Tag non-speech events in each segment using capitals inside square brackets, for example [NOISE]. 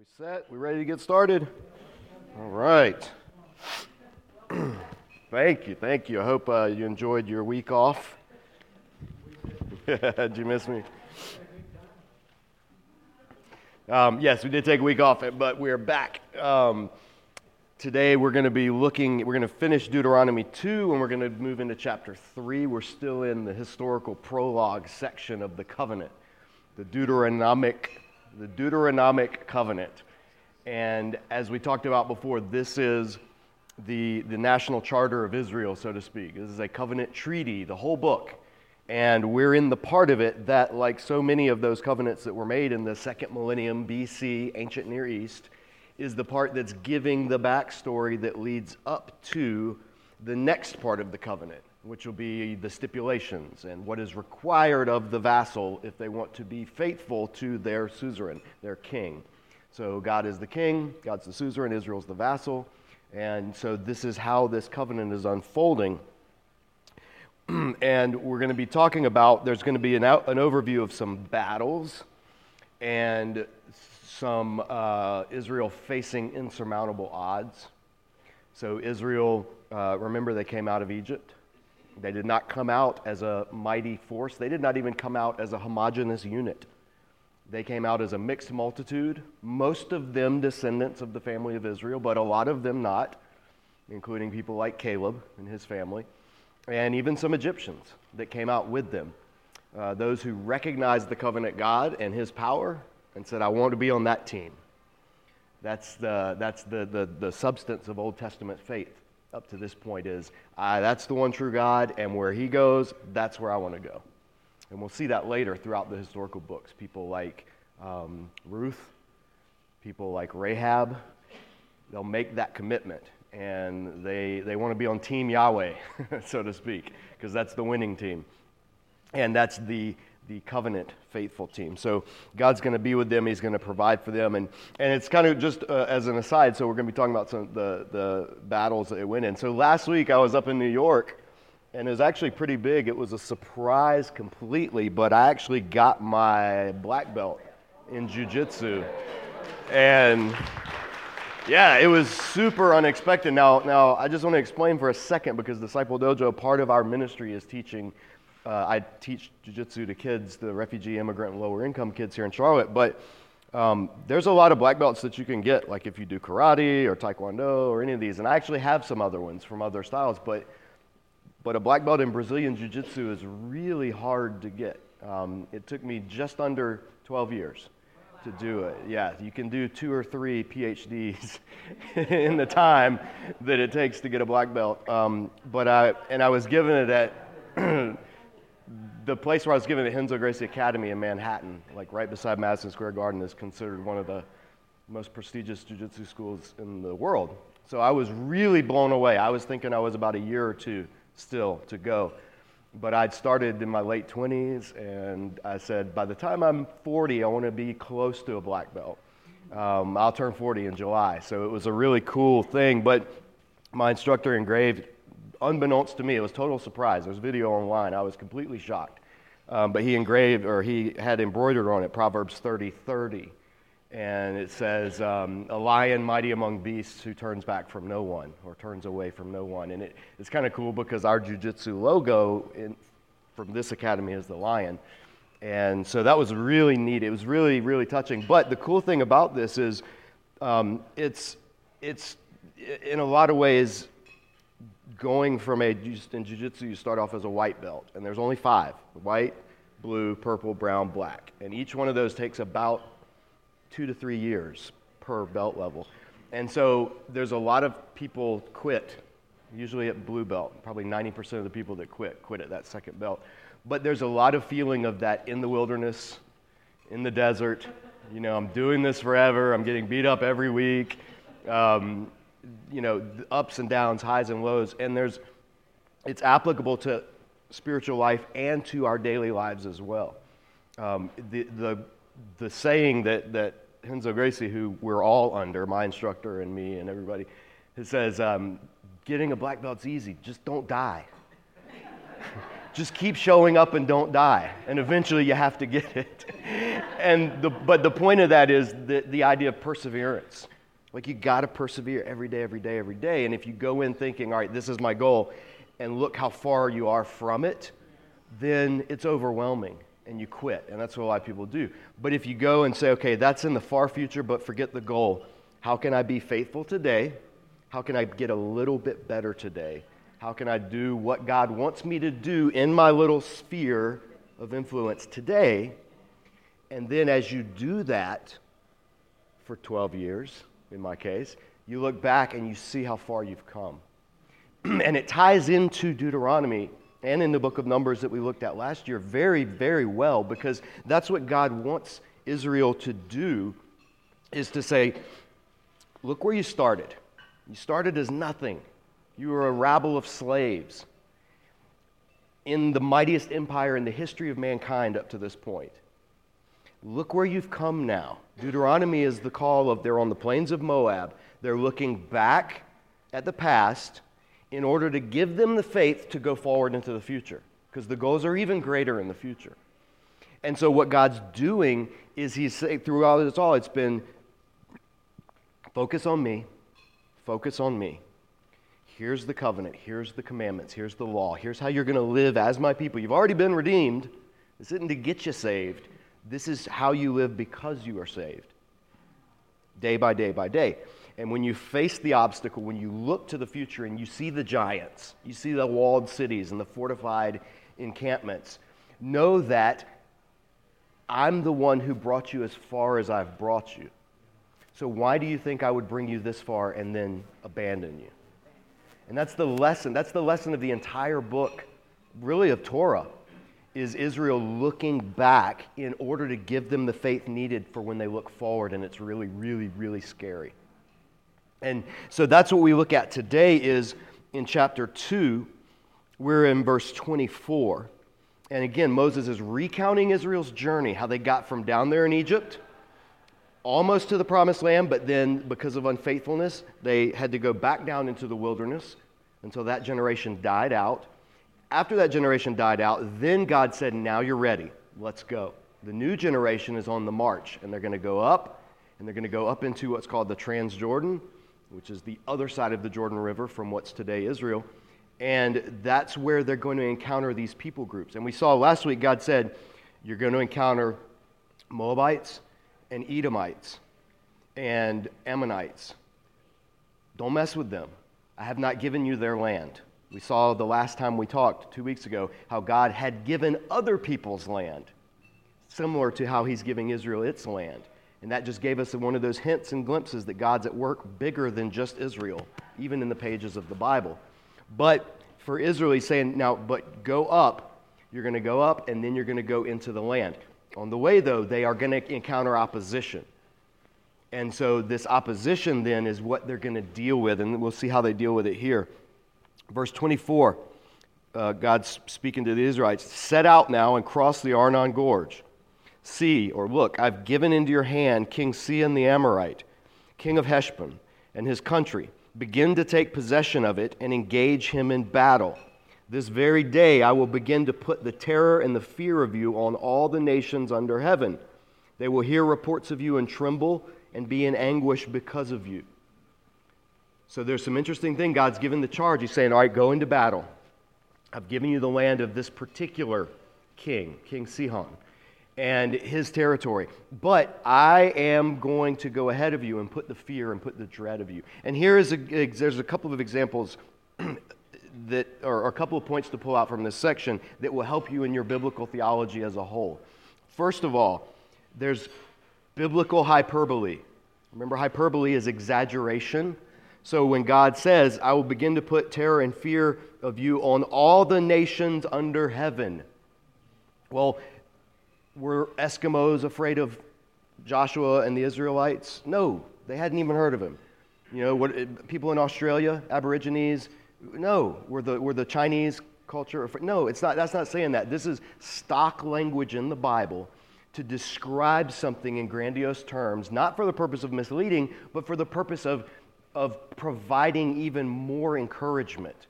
We set? We ready to get started? All right. [CLEARS THROAT] thank you, thank you. I hope uh, you enjoyed your week off. [LAUGHS] did you miss me? Um, yes, we did take a week off, but we're back. Um, today we're going to be looking, we're going to finish Deuteronomy 2 and we're going to move into chapter 3. We're still in the historical prologue section of the covenant, the Deuteronomic, the Deuteronomic covenant. And as we talked about before, this is the, the national charter of Israel, so to speak. This is a covenant treaty, the whole book. And we're in the part of it that, like so many of those covenants that were made in the second millennium BC, ancient Near East, is the part that's giving the backstory that leads up to the next part of the covenant, which will be the stipulations and what is required of the vassal if they want to be faithful to their suzerain, their king. So God is the king, God's the suzerain, Israel's the vassal. And so this is how this covenant is unfolding. [CLEARS THROAT] and we're going to be talking about, there's going to be an, out, an overview of some battles and some uh, Israel facing insurmountable odds. So, Israel, uh, remember, they came out of Egypt. They did not come out as a mighty force, they did not even come out as a homogenous unit. They came out as a mixed multitude, most of them descendants of the family of Israel, but a lot of them not, including people like Caleb and his family and even some Egyptians that came out with them. Uh, those who recognized the covenant God and his power and said, I want to be on that team. That's the, that's the, the, the substance of Old Testament faith up to this point is that's the one true God, and where he goes, that's where I want to go. And we'll see that later throughout the historical books. People like um, Ruth, people like Rahab, they'll make that commitment and they, they want to be on Team Yahweh, [LAUGHS] so to speak, because that's the winning team. And that's the, the covenant faithful team. So God's going to be with them. He's going to provide for them. And, and it's kind of just uh, as an aside, so we're going to be talking about some the, the battles that they went in. So last week I was up in New York, and it was actually pretty big. It was a surprise completely, but I actually got my black belt in jiu-jitsu. And yeah, it was super unexpected. Now, now I just want to explain for a second because Disciple Dojo, part of our ministry is teaching. Uh, I teach jiu-jitsu to kids, the refugee, immigrant, and lower income kids here in Charlotte. But um, there's a lot of black belts that you can get, like if you do karate or taekwondo or any of these. And I actually have some other ones from other styles. But but a black belt in Brazilian jiu-jitsu is really hard to get. Um, it took me just under 12 years to do it. Yeah, you can do two or three PhDs [LAUGHS] in the time that it takes to get a black belt. Um, but I, and I was given it at [CLEARS THROAT] the place where I was given it, Renzo Gracie Academy in Manhattan, like right beside Madison Square Garden, is considered one of the most prestigious jiu-jitsu schools in the world. So I was really blown away. I was thinking I was about a year or two still to go. But I'd started in my late 20s, and I said, by the time I'm 40, I want to be close to a black belt. Um, I'll turn 40 in July. So it was a really cool thing. But my instructor engraved, unbeknownst to me, it was total surprise. There's a video online. I was completely shocked. Um, but he engraved, or he had embroidered on it, Proverbs 30 30 and it says, um, A lion mighty among beasts who turns back from no one or turns away from no one. And it, it's kind of cool because our jujitsu logo in, from this academy is the lion. And so that was really neat. It was really, really touching. But the cool thing about this is um, it's, it's, in a lot of ways, going from a, just in jiu-jitsu, you start off as a white belt. And there's only five, white, blue, purple, brown, black. And each one of those takes about two to three years per belt level. And so there's a lot of people quit, usually at blue belt. Probably 90% of the people that quit quit at that second belt. But there's a lot of feeling of that in the wilderness, in the desert. You know, I'm doing this forever. I'm getting beat up every week. Um, you know, ups and downs, highs and lows. And there's, it's applicable to spiritual life and to our daily lives as well. Um, the, the the saying that, that Renzo Gracie, who we're all under, my instructor and me and everybody, it says, um, getting a black belt's easy, just don't die. [LAUGHS] just keep showing up and don't die. And eventually you have to get it. [LAUGHS] and the, but the point of that is the, the idea of perseverance. Like you got to persevere every day, every day, every day. And if you go in thinking, all right, this is my goal, and look how far you are from it, then it's overwhelming and you quit. And that's what a lot of people do. But if you go and say, okay, that's in the far future, but forget the goal, how can I be faithful today? How can I get a little bit better today? How can I do what God wants me to do in my little sphere of influence today? And then as you do that for 12 years, in my case, you look back and you see how far you've come. [CLEARS THROAT] and it ties into Deuteronomy and in the book of Numbers that we looked at last year very, very well because that's what God wants Israel to do is to say, look where you started. You started as nothing. You were a rabble of slaves in the mightiest empire in the history of mankind up to this point. Look where you've come now. Deuteronomy is the call of they're on the plains of Moab. They're looking back at the past in order to give them the faith to go forward into the future because the goals are even greater in the future. And so, what God's doing is He's saying throughout this all, it's been focus on me, focus on me. Here's the covenant, here's the commandments, here's the law, here's how you're going to live as my people. You've already been redeemed. This isn't to get you saved, this is how you live because you are saved, day by day by day. And when you face the obstacle, when you look to the future and you see the giants, you see the walled cities and the fortified encampments, know that I'm the one who brought you as far as I've brought you. So why do you think I would bring you this far and then abandon you? And that's the lesson. That's the lesson of the entire book, really of Torah, is Israel looking back in order to give them the faith needed for when they look forward and it's really really really scary. And so that's what we look at today is in chapter 2, we're in verse 24. And again, Moses is recounting Israel's journey, how they got from down there in Egypt almost to the promised land, but then because of unfaithfulness, they had to go back down into the wilderness until that generation died out. After that generation died out, then God said, Now you're ready. Let's go. The new generation is on the march, and they're going to go up, and they're going to go up into what's called the Transjordan which is the other side of the Jordan River from what's today Israel. And that's where they're going to encounter these people groups. And we saw last week, God said, You're going to encounter Moabites and Edomites and Ammonites. Don't mess with them. I have not given you their land. We saw the last time we talked, two weeks ago, how God had given other people's land, similar to how He's giving Israel its land. And that just gave us one of those hints and glimpses that God's at work bigger than just Israel, even in the pages of the Bible. But for Israel, he's saying, now, but go up. You're going to go up, and then you're going to go into the land. On the way, though, they are going to encounter opposition. And so this opposition then is what they're going to deal with, and we'll see how they deal with it here. Verse 24, uh, God's speaking to the Israelites Set out now and cross the Arnon Gorge. See, or look, I've given into your hand King Sihon the Amorite, king of Heshbon, and his country. Begin to take possession of it and engage him in battle. This very day I will begin to put the terror and the fear of you on all the nations under heaven. They will hear reports of you and tremble and be in anguish because of you. So there's some interesting thing. God's given the charge. He's saying, All right, go into battle. I've given you the land of this particular king, King Sihon and his territory. But I am going to go ahead of you and put the fear and put the dread of you. And here is a, there's a couple of examples [CLEARS THROAT] that, or a couple of points to pull out from this section that will help you in your biblical theology as a whole. First of all, there's biblical hyperbole. Remember, hyperbole is exaggeration. So when God says, I will begin to put terror and fear of you on all the nations under heaven. Well, were Eskimos afraid of Joshua and the Israelites? No, they hadn't even heard of him. You know, what, people in Australia, Aborigines, no. Were the, were the Chinese culture afraid? No, it's not, that's not saying that. This is stock language in the Bible to describe something in grandiose terms, not for the purpose of misleading, but for the purpose of, of providing even more encouragement.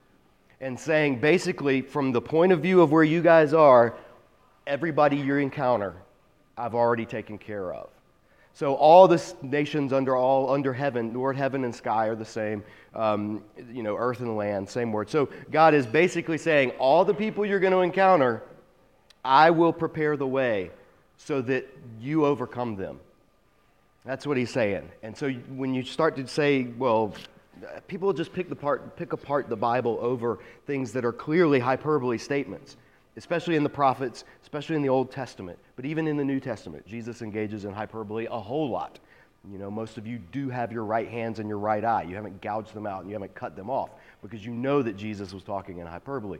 and saying basically, from the point of view of where you guys are, everybody you encounter, I've already taken care of. So all the nations under all under heaven, Lord, heaven and sky are the same. Um, you know, earth and land, same word. So God is basically saying, all the people you're going to encounter, I will prepare the way so that you overcome them. That's what he's saying. And so when you start to say, well, people just pick, the part, pick apart the Bible over things that are clearly hyperbole statements, especially in the prophets, especially in the Old Testament, but even in the New Testament. Jesus engages in hyperbole a whole lot. You know, most of you do have your right hands and your right eye. You haven't gouged them out and you haven't cut them off because you know that Jesus was talking in hyperbole.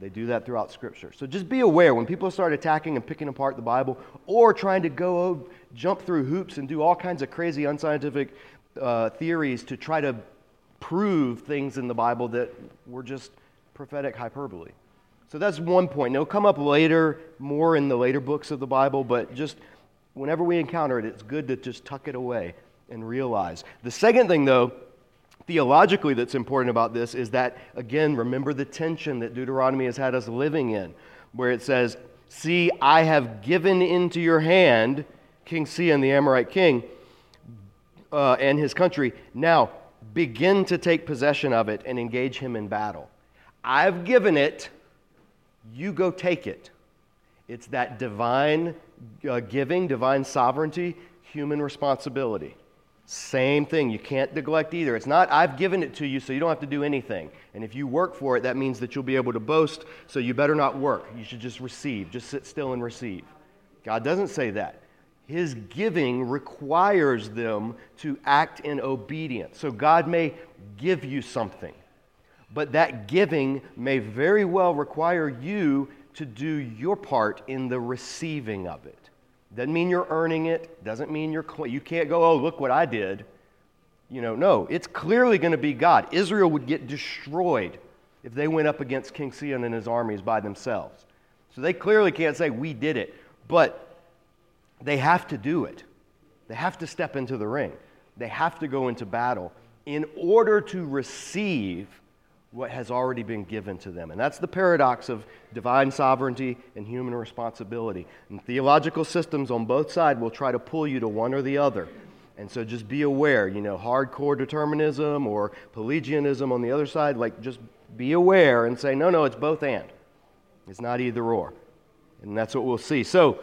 They do that throughout Scripture. So just be aware when people start attacking and picking apart the Bible or trying to go jump through hoops and do all kinds of crazy unscientific uh, theories to try to prove things in the Bible that were just prophetic hyperbole. So that's one point. It'll come up later, more in the later books of the Bible, but just whenever we encounter it, it's good to just tuck it away and realize. The second thing, though, theologically that's important about this is that, again, remember the tension that Deuteronomy has had us living in, where it says, See, I have given into your hand King Sihon, the Amorite king, uh, and his country. Now, begin to take possession of it and engage him in battle. I've given it, you go take it. It's that divine uh, giving, divine sovereignty, human responsibility. Same thing. You can't neglect either. It's not, I've given it to you so you don't have to do anything. And if you work for it, that means that you'll be able to boast, so you better not work. You should just receive. Just sit still and receive. God doesn't say that. His giving requires them to act in obedience. So God may give you something, but that giving may very well require you to do your part in the receiving of it. Doesn't mean you're earning it. Doesn't mean you're you can't go, "Oh, look what I did." You know, no, it's clearly going to be God. Israel would get destroyed if they went up against King Sihon and his armies by themselves. So they clearly can't say we did it, but they have to do it. They have to step into the ring. They have to go into battle in order to receive what has already been given to them. And that's the paradox of divine sovereignty and human responsibility. And theological systems on both sides will try to pull you to one or the other. And so just be aware, you know, hardcore determinism or Pelagianism on the other side, like just be aware and say, no, no, it's both and. It's not either or. And that's what we'll see. So,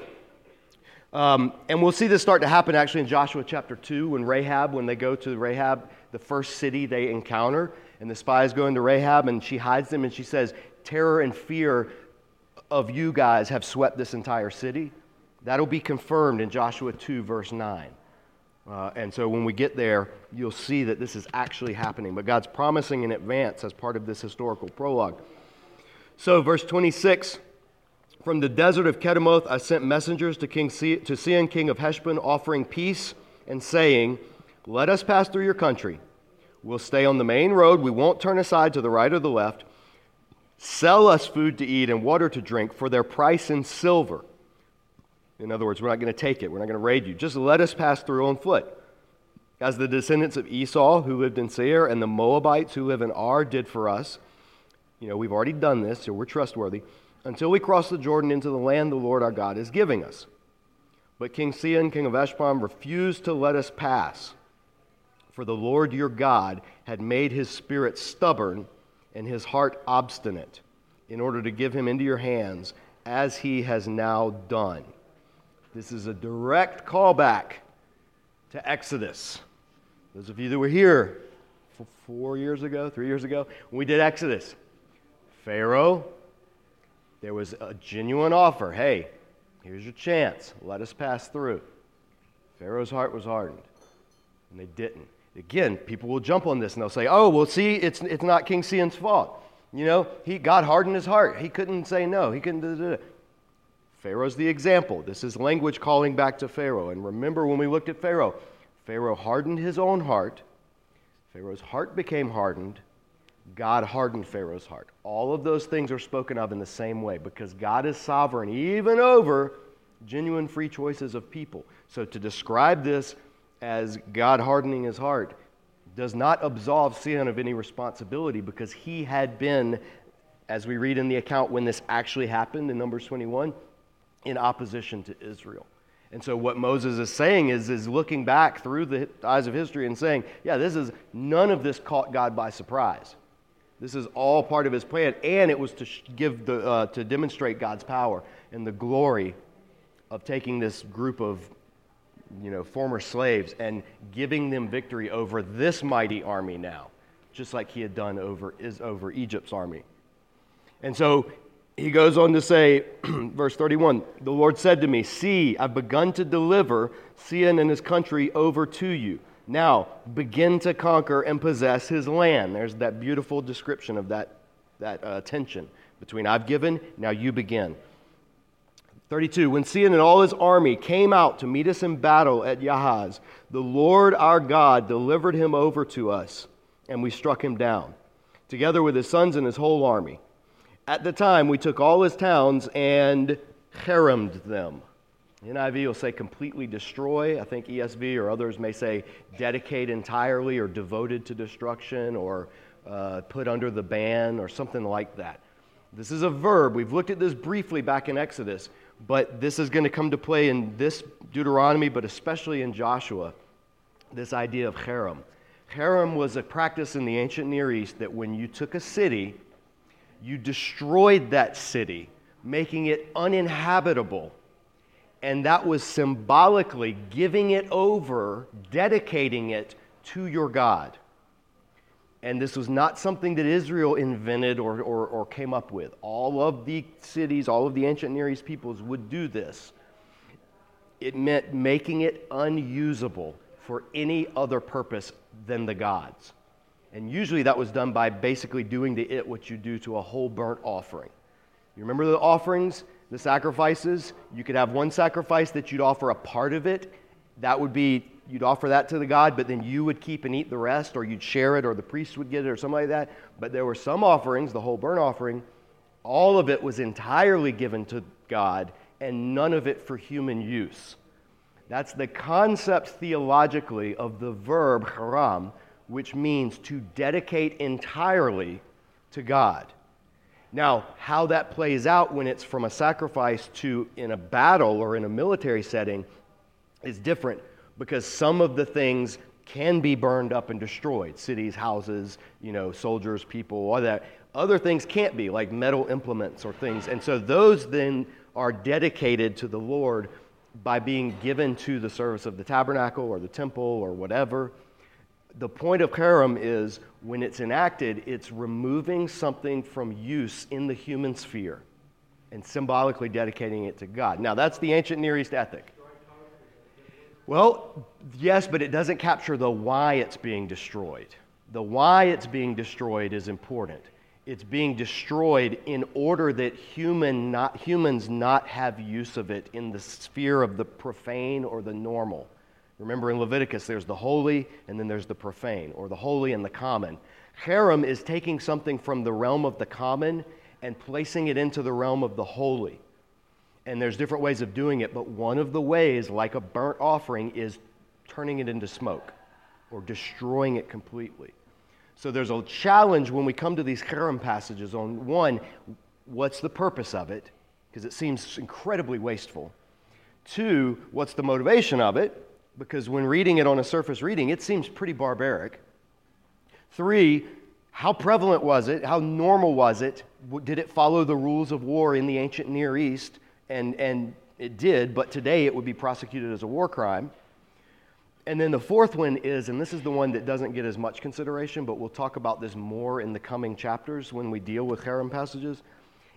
um, and we'll see this start to happen actually in Joshua chapter 2 when Rahab, when they go to Rahab, the first city they encounter, and the spies go into Rahab and she hides them and she says, Terror and fear of you guys have swept this entire city. That'll be confirmed in Joshua 2, verse 9. Uh, and so when we get there, you'll see that this is actually happening. But God's promising in advance as part of this historical prologue. So, verse 26 From the desert of Kedemoth, I sent messengers to, King C- to Sihon, king of Heshbon, offering peace and saying, Let us pass through your country. We'll stay on the main road. We won't turn aside to the right or the left. Sell us food to eat and water to drink for their price in silver. In other words, we're not going to take it. We're not going to raid you. Just let us pass through on foot. As the descendants of Esau who lived in Seir and the Moabites who live in Ar did for us. You know, we've already done this, so we're trustworthy. Until we cross the Jordan into the land the Lord our God is giving us. But King Sihon, king of Heshbon, refused to let us pass for the Lord your God had made his spirit stubborn and his heart obstinate in order to give him into your hands as he has now done. This is a direct callback to Exodus. Those of you that were here four years ago, three years ago, when we did Exodus, Pharaoh, there was a genuine offer. Hey, here's your chance. Let us pass through. Pharaoh's heart was hardened, and they didn't. Again, people will jump on this and they'll say, oh, well, see, it's, it's not King Sihon's fault. You know, he, God hardened his heart. He couldn't say no. He couldn't. Da, da, da. Pharaoh's the example. This is language calling back to Pharaoh. And remember when we looked at Pharaoh, Pharaoh hardened his own heart. Pharaoh's heart became hardened. God hardened Pharaoh's heart. All of those things are spoken of in the same way because God is sovereign even over genuine free choices of people. So to describe this as God hardening his heart does not absolve sin of any responsibility because he had been as we read in the account when this actually happened in Numbers 21, in opposition to Israel. And so what Moses is saying is, is looking back through the eyes of history and saying, yeah, this is none of this caught God by surprise. This is all part of his plan, and it was to give the, uh, to demonstrate God's power and the glory of taking this group of you know, former slaves and giving them victory over this mighty army now, just like he had done over, is over Egypt's army. And so he goes on to say, [CLEARS THROAT] verse 31 The Lord said to me, See, I've begun to deliver Sihon and his country over to you. Now, begin to conquer and possess his land. There's that beautiful description of that, that uh, tension between I've given, now you begin. 32 When Sihon and all his army came out to meet us in battle at Yahaz, the Lord our God delivered him over to us, and we struck him down, together with his sons and his whole army. At the time, we took all his towns and haramed them. NIV will say completely destroy. I think ESV or others may say dedicate entirely or devoted to destruction or uh, put under the ban or something like that. This is a verb. We've looked at this briefly back in Exodus, but this is going to come to play in this Deuteronomy, but especially in Joshua, this idea of harem. Harem was a practice in the ancient Near East that when you took a city, you destroyed that city, making it uninhabitable and that was symbolically giving it over, dedicating it to your God. And this was not something that Israel invented or, or, or, came up with. All of the cities, all of the ancient Near East peoples would do this. It meant making it unusable for any other purpose than the gods. And usually that was done by basically doing to it what you do to a whole burnt offering. You remember the offerings? the sacrifices. You could have one sacrifice that you'd offer a part of it. That would be, you'd offer that to the God, but then you would keep and eat the rest, or you'd share it, or the priest would get it, or something like that. But there were some offerings, the whole burnt offering, all of it was entirely given to God, and none of it for human use. That's the concept theologically of the verb haram, which means to dedicate entirely to God. Now, how that plays out when it's from a sacrifice to in a battle or in a military setting is different because some of the things can be burned up and destroyed cities, houses, you know, soldiers, people, all that. Other things can't be, like metal implements or things. And so those then are dedicated to the Lord by being given to the service of the tabernacle or the temple or whatever the point of cherem is when it's enacted, it's removing something from use in the human sphere and symbolically dedicating it to God. Now, that's the ancient Near East ethic. Well, yes, but it doesn't capture the why it's being destroyed. The why it's being destroyed is important. It's being destroyed in order that human not, humans not have use of it in the sphere of the profane or the normal. Remember in Leviticus, there's the holy and then there's the profane, or the holy and the common. Harem is taking something from the realm of the common and placing it into the realm of the holy. And there's different ways of doing it, but one of the ways, like a burnt offering, is turning it into smoke or destroying it completely. So there's a challenge when we come to these harem passages on one, what's the purpose of it? Because it seems incredibly wasteful. Two, what's the motivation of it? because when reading it on a surface reading, it seems pretty barbaric. Three, how prevalent was it? How normal was it? Did it follow the rules of war in the ancient Near East? And, and it did, but today it would be prosecuted as a war crime. And then the fourth one is, and this is the one that doesn't get as much consideration, but we'll talk about this more in the coming chapters when we deal with harem passages,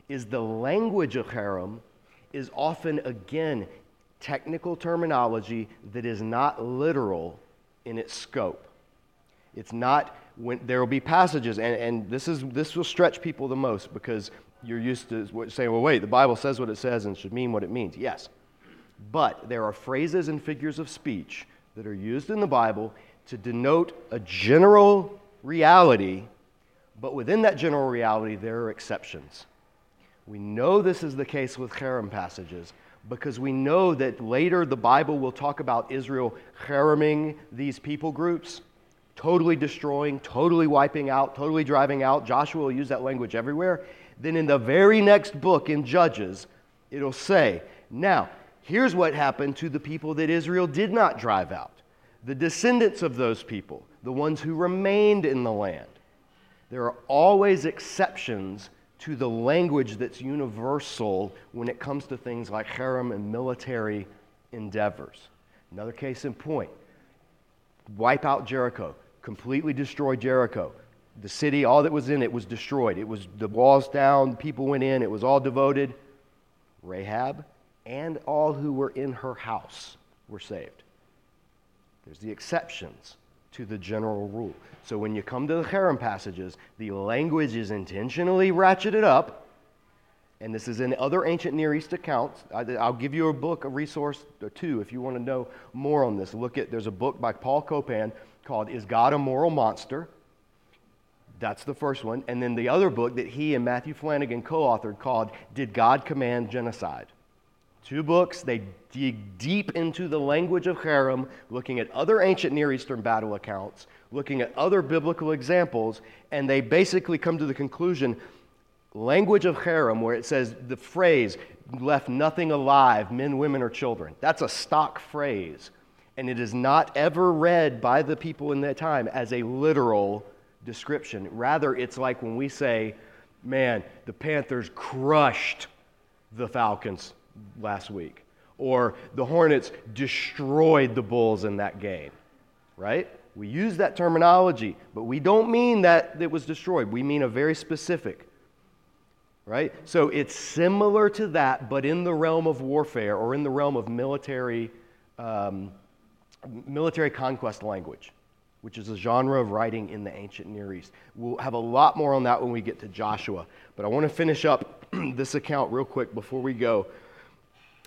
is the language of harem is often, again, technical terminology that is not literal in its scope. It's not when there will be passages, and, and this, is, this will stretch people the most because you're used to saying, well, wait, the Bible says what it says and should mean what it means. Yes. But there are phrases and figures of speech that are used in the Bible to denote a general reality, but within that general reality, there are exceptions. We know this is the case with harem passages because we know that later the Bible will talk about Israel hareming these people groups, totally destroying, totally wiping out, totally driving out. Joshua will use that language everywhere. Then in the very next book in Judges, it'll say, Now, here's what happened to the people that Israel did not drive out the descendants of those people, the ones who remained in the land. There are always exceptions to the language that's universal when it comes to things like harem and military endeavors. Another case in point wipe out Jericho, completely destroy Jericho. The city, all that was in it was destroyed. It was the walls down, people went in, it was all devoted. Rahab and all who were in her house were saved. There's the exceptions to the general rule. So when you come to the cherem passages, the language is intentionally ratcheted up. And this is in other ancient Near East accounts. I'll give you a book, a resource or two, if you want to know more on this. Look at, there's a book by Paul Copan called Is God a Moral Monster? That's the first one. And then the other book that he and Matthew Flannagan co authored called Did God Command Genocide? Two books, they dig deep into the language of harem, looking at other ancient Near Eastern battle accounts, looking at other biblical examples, and they basically come to the conclusion language of harem, where it says the phrase, left nothing alive, men, women, or children. That's a stock phrase. And it is not ever read by the people in that time as a literal description. Rather, it's like when we say, man, the Panthers crushed the Falcons last week. Or the Hornets destroyed the Bulls in that game, right? We use that terminology, but we don't mean that it was destroyed. We mean a very specific, right? So it's similar to that, but in the realm of warfare or in the realm of military, um, military conquest language, which is a genre of writing in the ancient Near East. We'll have a lot more on that when we get to Joshua, but I want to finish up [CLEARS THROAT] this account real quick before we go.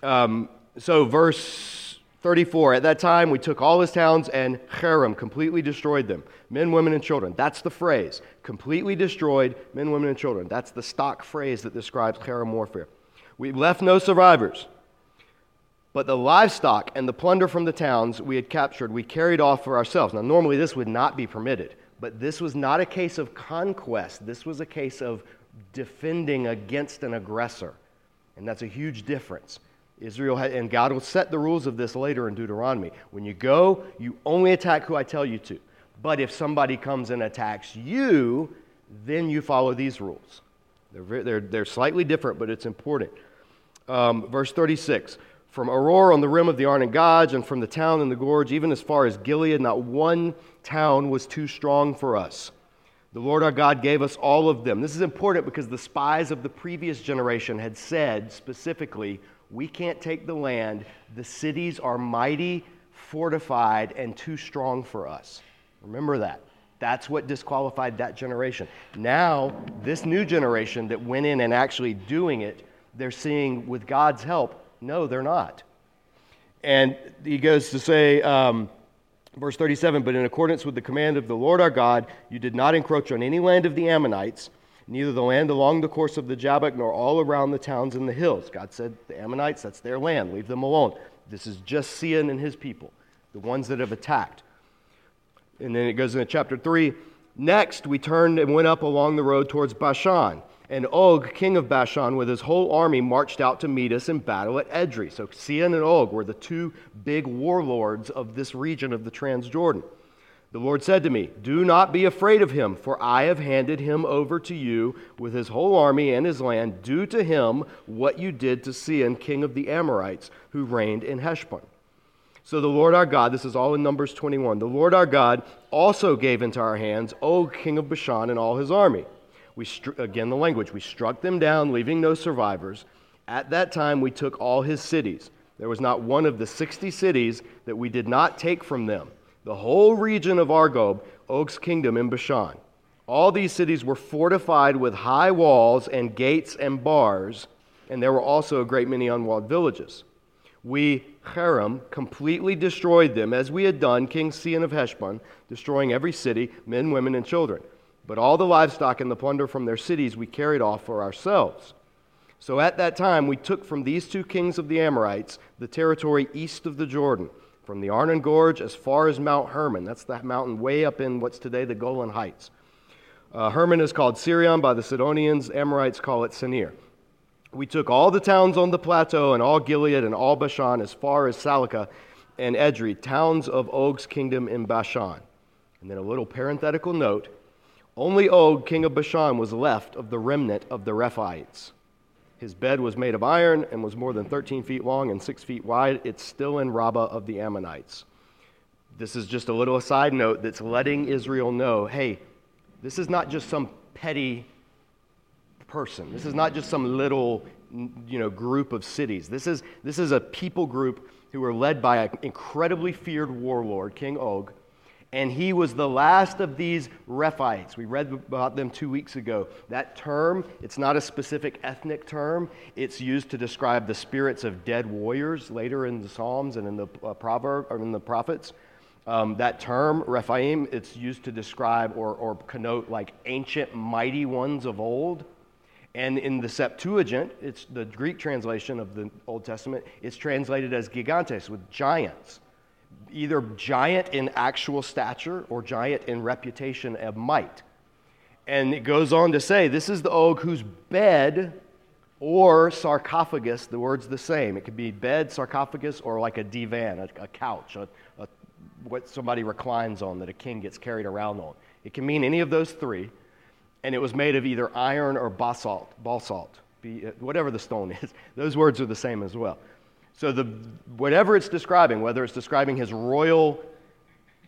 Um, so, verse 34 At that time, we took all his towns and cherem, completely destroyed them. Men, women, and children. That's the phrase. Completely destroyed men, women, and children. That's the stock phrase that describes cherem warfare. We left no survivors. But the livestock and the plunder from the towns we had captured, we carried off for ourselves. Now, normally this would not be permitted, but this was not a case of conquest. This was a case of defending against an aggressor. And that's a huge difference. Israel had, and God will set the rules of this later in Deuteronomy. When you go, you only attack who I tell you to. But if somebody comes and attacks you, then you follow these rules. They're, very, they're, they're slightly different, but it's important. Um, verse 36 From Aroer on the rim of the Gods, and from the town in the gorge, even as far as Gilead, not one town was too strong for us. The Lord our God gave us all of them. This is important because the spies of the previous generation had said specifically, we can't take the land. The cities are mighty, fortified, and too strong for us. Remember that. That's what disqualified that generation. Now, this new generation that went in and actually doing it, they're seeing with God's help, no, they're not. And he goes to say, um, verse 37 But in accordance with the command of the Lord our God, you did not encroach on any land of the Ammonites neither the land along the course of the Jabbok nor all around the towns in the hills. God said, The Ammonites, that's their land, leave them alone. This is just Sihon and his people, the ones that have attacked. And then it goes into chapter 3. Next, we turned and went up along the road towards Bashan. And Og, king of Bashan, with his whole army, marched out to meet us in battle at Edrei. So Sihon and Og were the two big warlords of this region of the Transjordan. The Lord said to me, Do not be afraid of him, for I have handed him over to you with his whole army and his land. Do to him what you did to Sihon, king of the Amorites, who reigned in Heshbon. So the Lord our God, this is all in Numbers 21, the Lord our God also gave into our hands Og, king of Bashan, and all his army. We again, the language, we struck them down, leaving no survivors. At that time, we took all his cities. There was not one of the 60 cities that we did not take from them the whole region of Argob, Og's kingdom in Bashan. All these cities were fortified with high walls and gates and bars, and there were also a great many unwalled villages. We, cherem, completely destroyed them, as we had done King Sihon of Heshbon, destroying every city, men, women, and children. But all the livestock and the plunder from their cities we carried off for ourselves. So at that time we took from these two kings of the Amorites the territory east of the Jordan from the Arnon Gorge as far as Mount Hermon. That's the mountain way up in what's today the Golan Heights. Uh, Hermon is called Sirion by the Sidonians, Amorites call it Senir. We took all the towns on the plateau and all Gilead and all Bashan as far as Salecah and Edrei, towns of Og's kingdom in Bashan. And then a little parenthetical note only Og, king of Bashan, was left of the remnant of the Rephaites. His bed was made of iron and was more than 13 feet long and 6 feet wide. It's still in Rabbah of the Ammonites. This is just a little aside note that's letting Israel know hey, this is not just some petty person. This is not just some little you know, group of cities. This is, this is a people group who are led by an incredibly feared warlord, King Og, and he was the last of these Rephaites. We read about them two weeks ago. That term, it's not a specific ethnic term. It's used to describe the spirits of dead warriors later in the Psalms and in the uh, or in the prophets. Um, that term, Rephaim, it's used to describe or, or connote like ancient mighty ones of old. And in the Septuagint, it's the Greek translation of the Old Testament, it's translated as gigantes, with giants either giant in actual stature or giant in reputation of might. And it goes on to say, this is the Og whose bed or sarcophagus, the word's the same. It could be bed, sarcophagus, or like a divan, a, a couch, a, a, what somebody reclines on that a king gets carried around on. It can mean any of those three. And it was made of either iron or basalt, basalt, whatever the stone [LAUGHS] is. Those words are the same as well. So the, whatever it's describing, whether it's describing his royal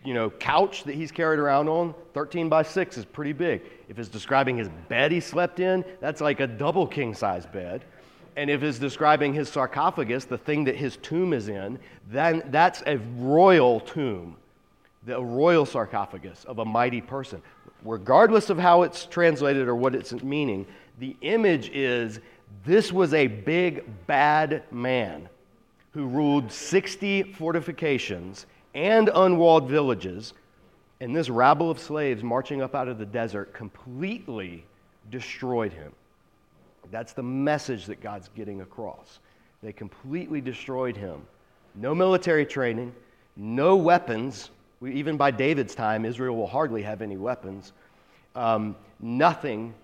you know, couch that he's carried around on, 13 by 6 is pretty big. If it's describing his bed he slept in, that's like a double king size bed. And if it's describing his sarcophagus, the thing that his tomb is in, then that's a royal tomb, the royal sarcophagus of a mighty person. Regardless of how it's translated or what it's meaning, the image is this was a big, bad man who ruled 60 fortifications and unwalled villages, and this rabble of slaves marching up out of the desert completely destroyed him. That's the message that God's getting across. They completely destroyed him. No military training, no weapons. We, even by David's time, Israel will hardly have any weapons. Um, nothing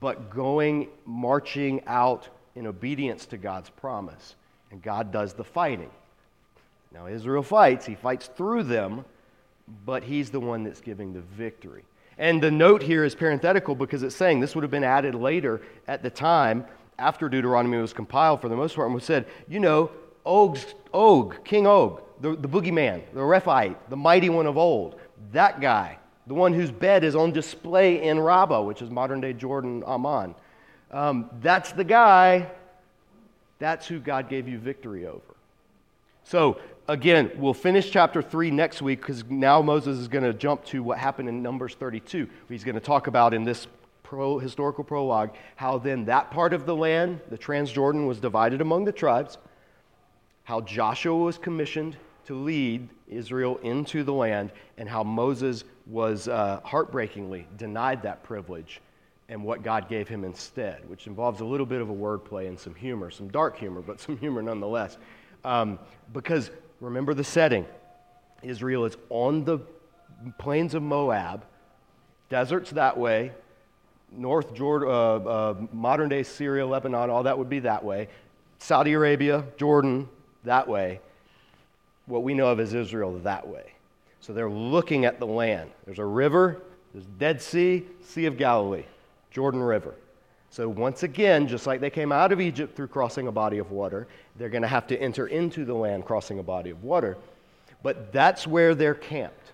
but going, marching out in obedience to God's promise and God does the fighting. Now, Israel fights, he fights through them, but he's the one that's giving the victory. And the note here is parenthetical because it's saying this would have been added later at the time after Deuteronomy was compiled for the most part and was said, you know, Og's, Og, King Og, the, the boogeyman, the Rephaite, the mighty one of old, that guy, the one whose bed is on display in Rabbah, which is modern day Jordan Amman. Um, that's the guy that's who God gave you victory over. So, again, we'll finish chapter 3 next week because now Moses is going to jump to what happened in Numbers 32. He's going to talk about in this pro, historical prologue how then that part of the land, the Transjordan, was divided among the tribes, how Joshua was commissioned to lead Israel into the land, and how Moses was uh, heartbreakingly denied that privilege and what God gave him instead, which involves a little bit of a wordplay and some humor, some dark humor, but some humor nonetheless. Um, because remember the setting Israel is on the plains of Moab, deserts that way, North Jordan, uh, uh, modern day Syria, Lebanon, all that would be that way, Saudi Arabia, Jordan, that way. What we know of as Israel, that way. So they're looking at the land. There's a river, there's Dead Sea, Sea of Galilee. Jordan River. So, once again, just like they came out of Egypt through crossing a body of water, they're going to have to enter into the land crossing a body of water. But that's where they're camped.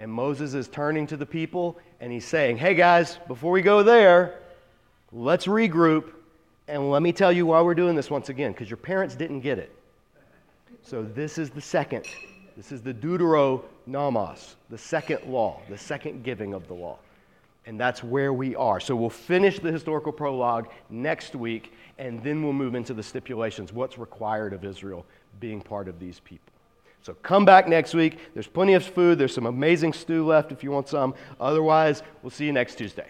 And Moses is turning to the people and he's saying, Hey guys, before we go there, let's regroup and let me tell you why we're doing this once again, because your parents didn't get it. So, this is the second. This is the Deuteronomos, the second law, the second giving of the law. And that's where we are. So we'll finish the historical prologue next week, and then we'll move into the stipulations what's required of Israel being part of these people. So come back next week. There's plenty of food. There's some amazing stew left if you want some. Otherwise, we'll see you next Tuesday.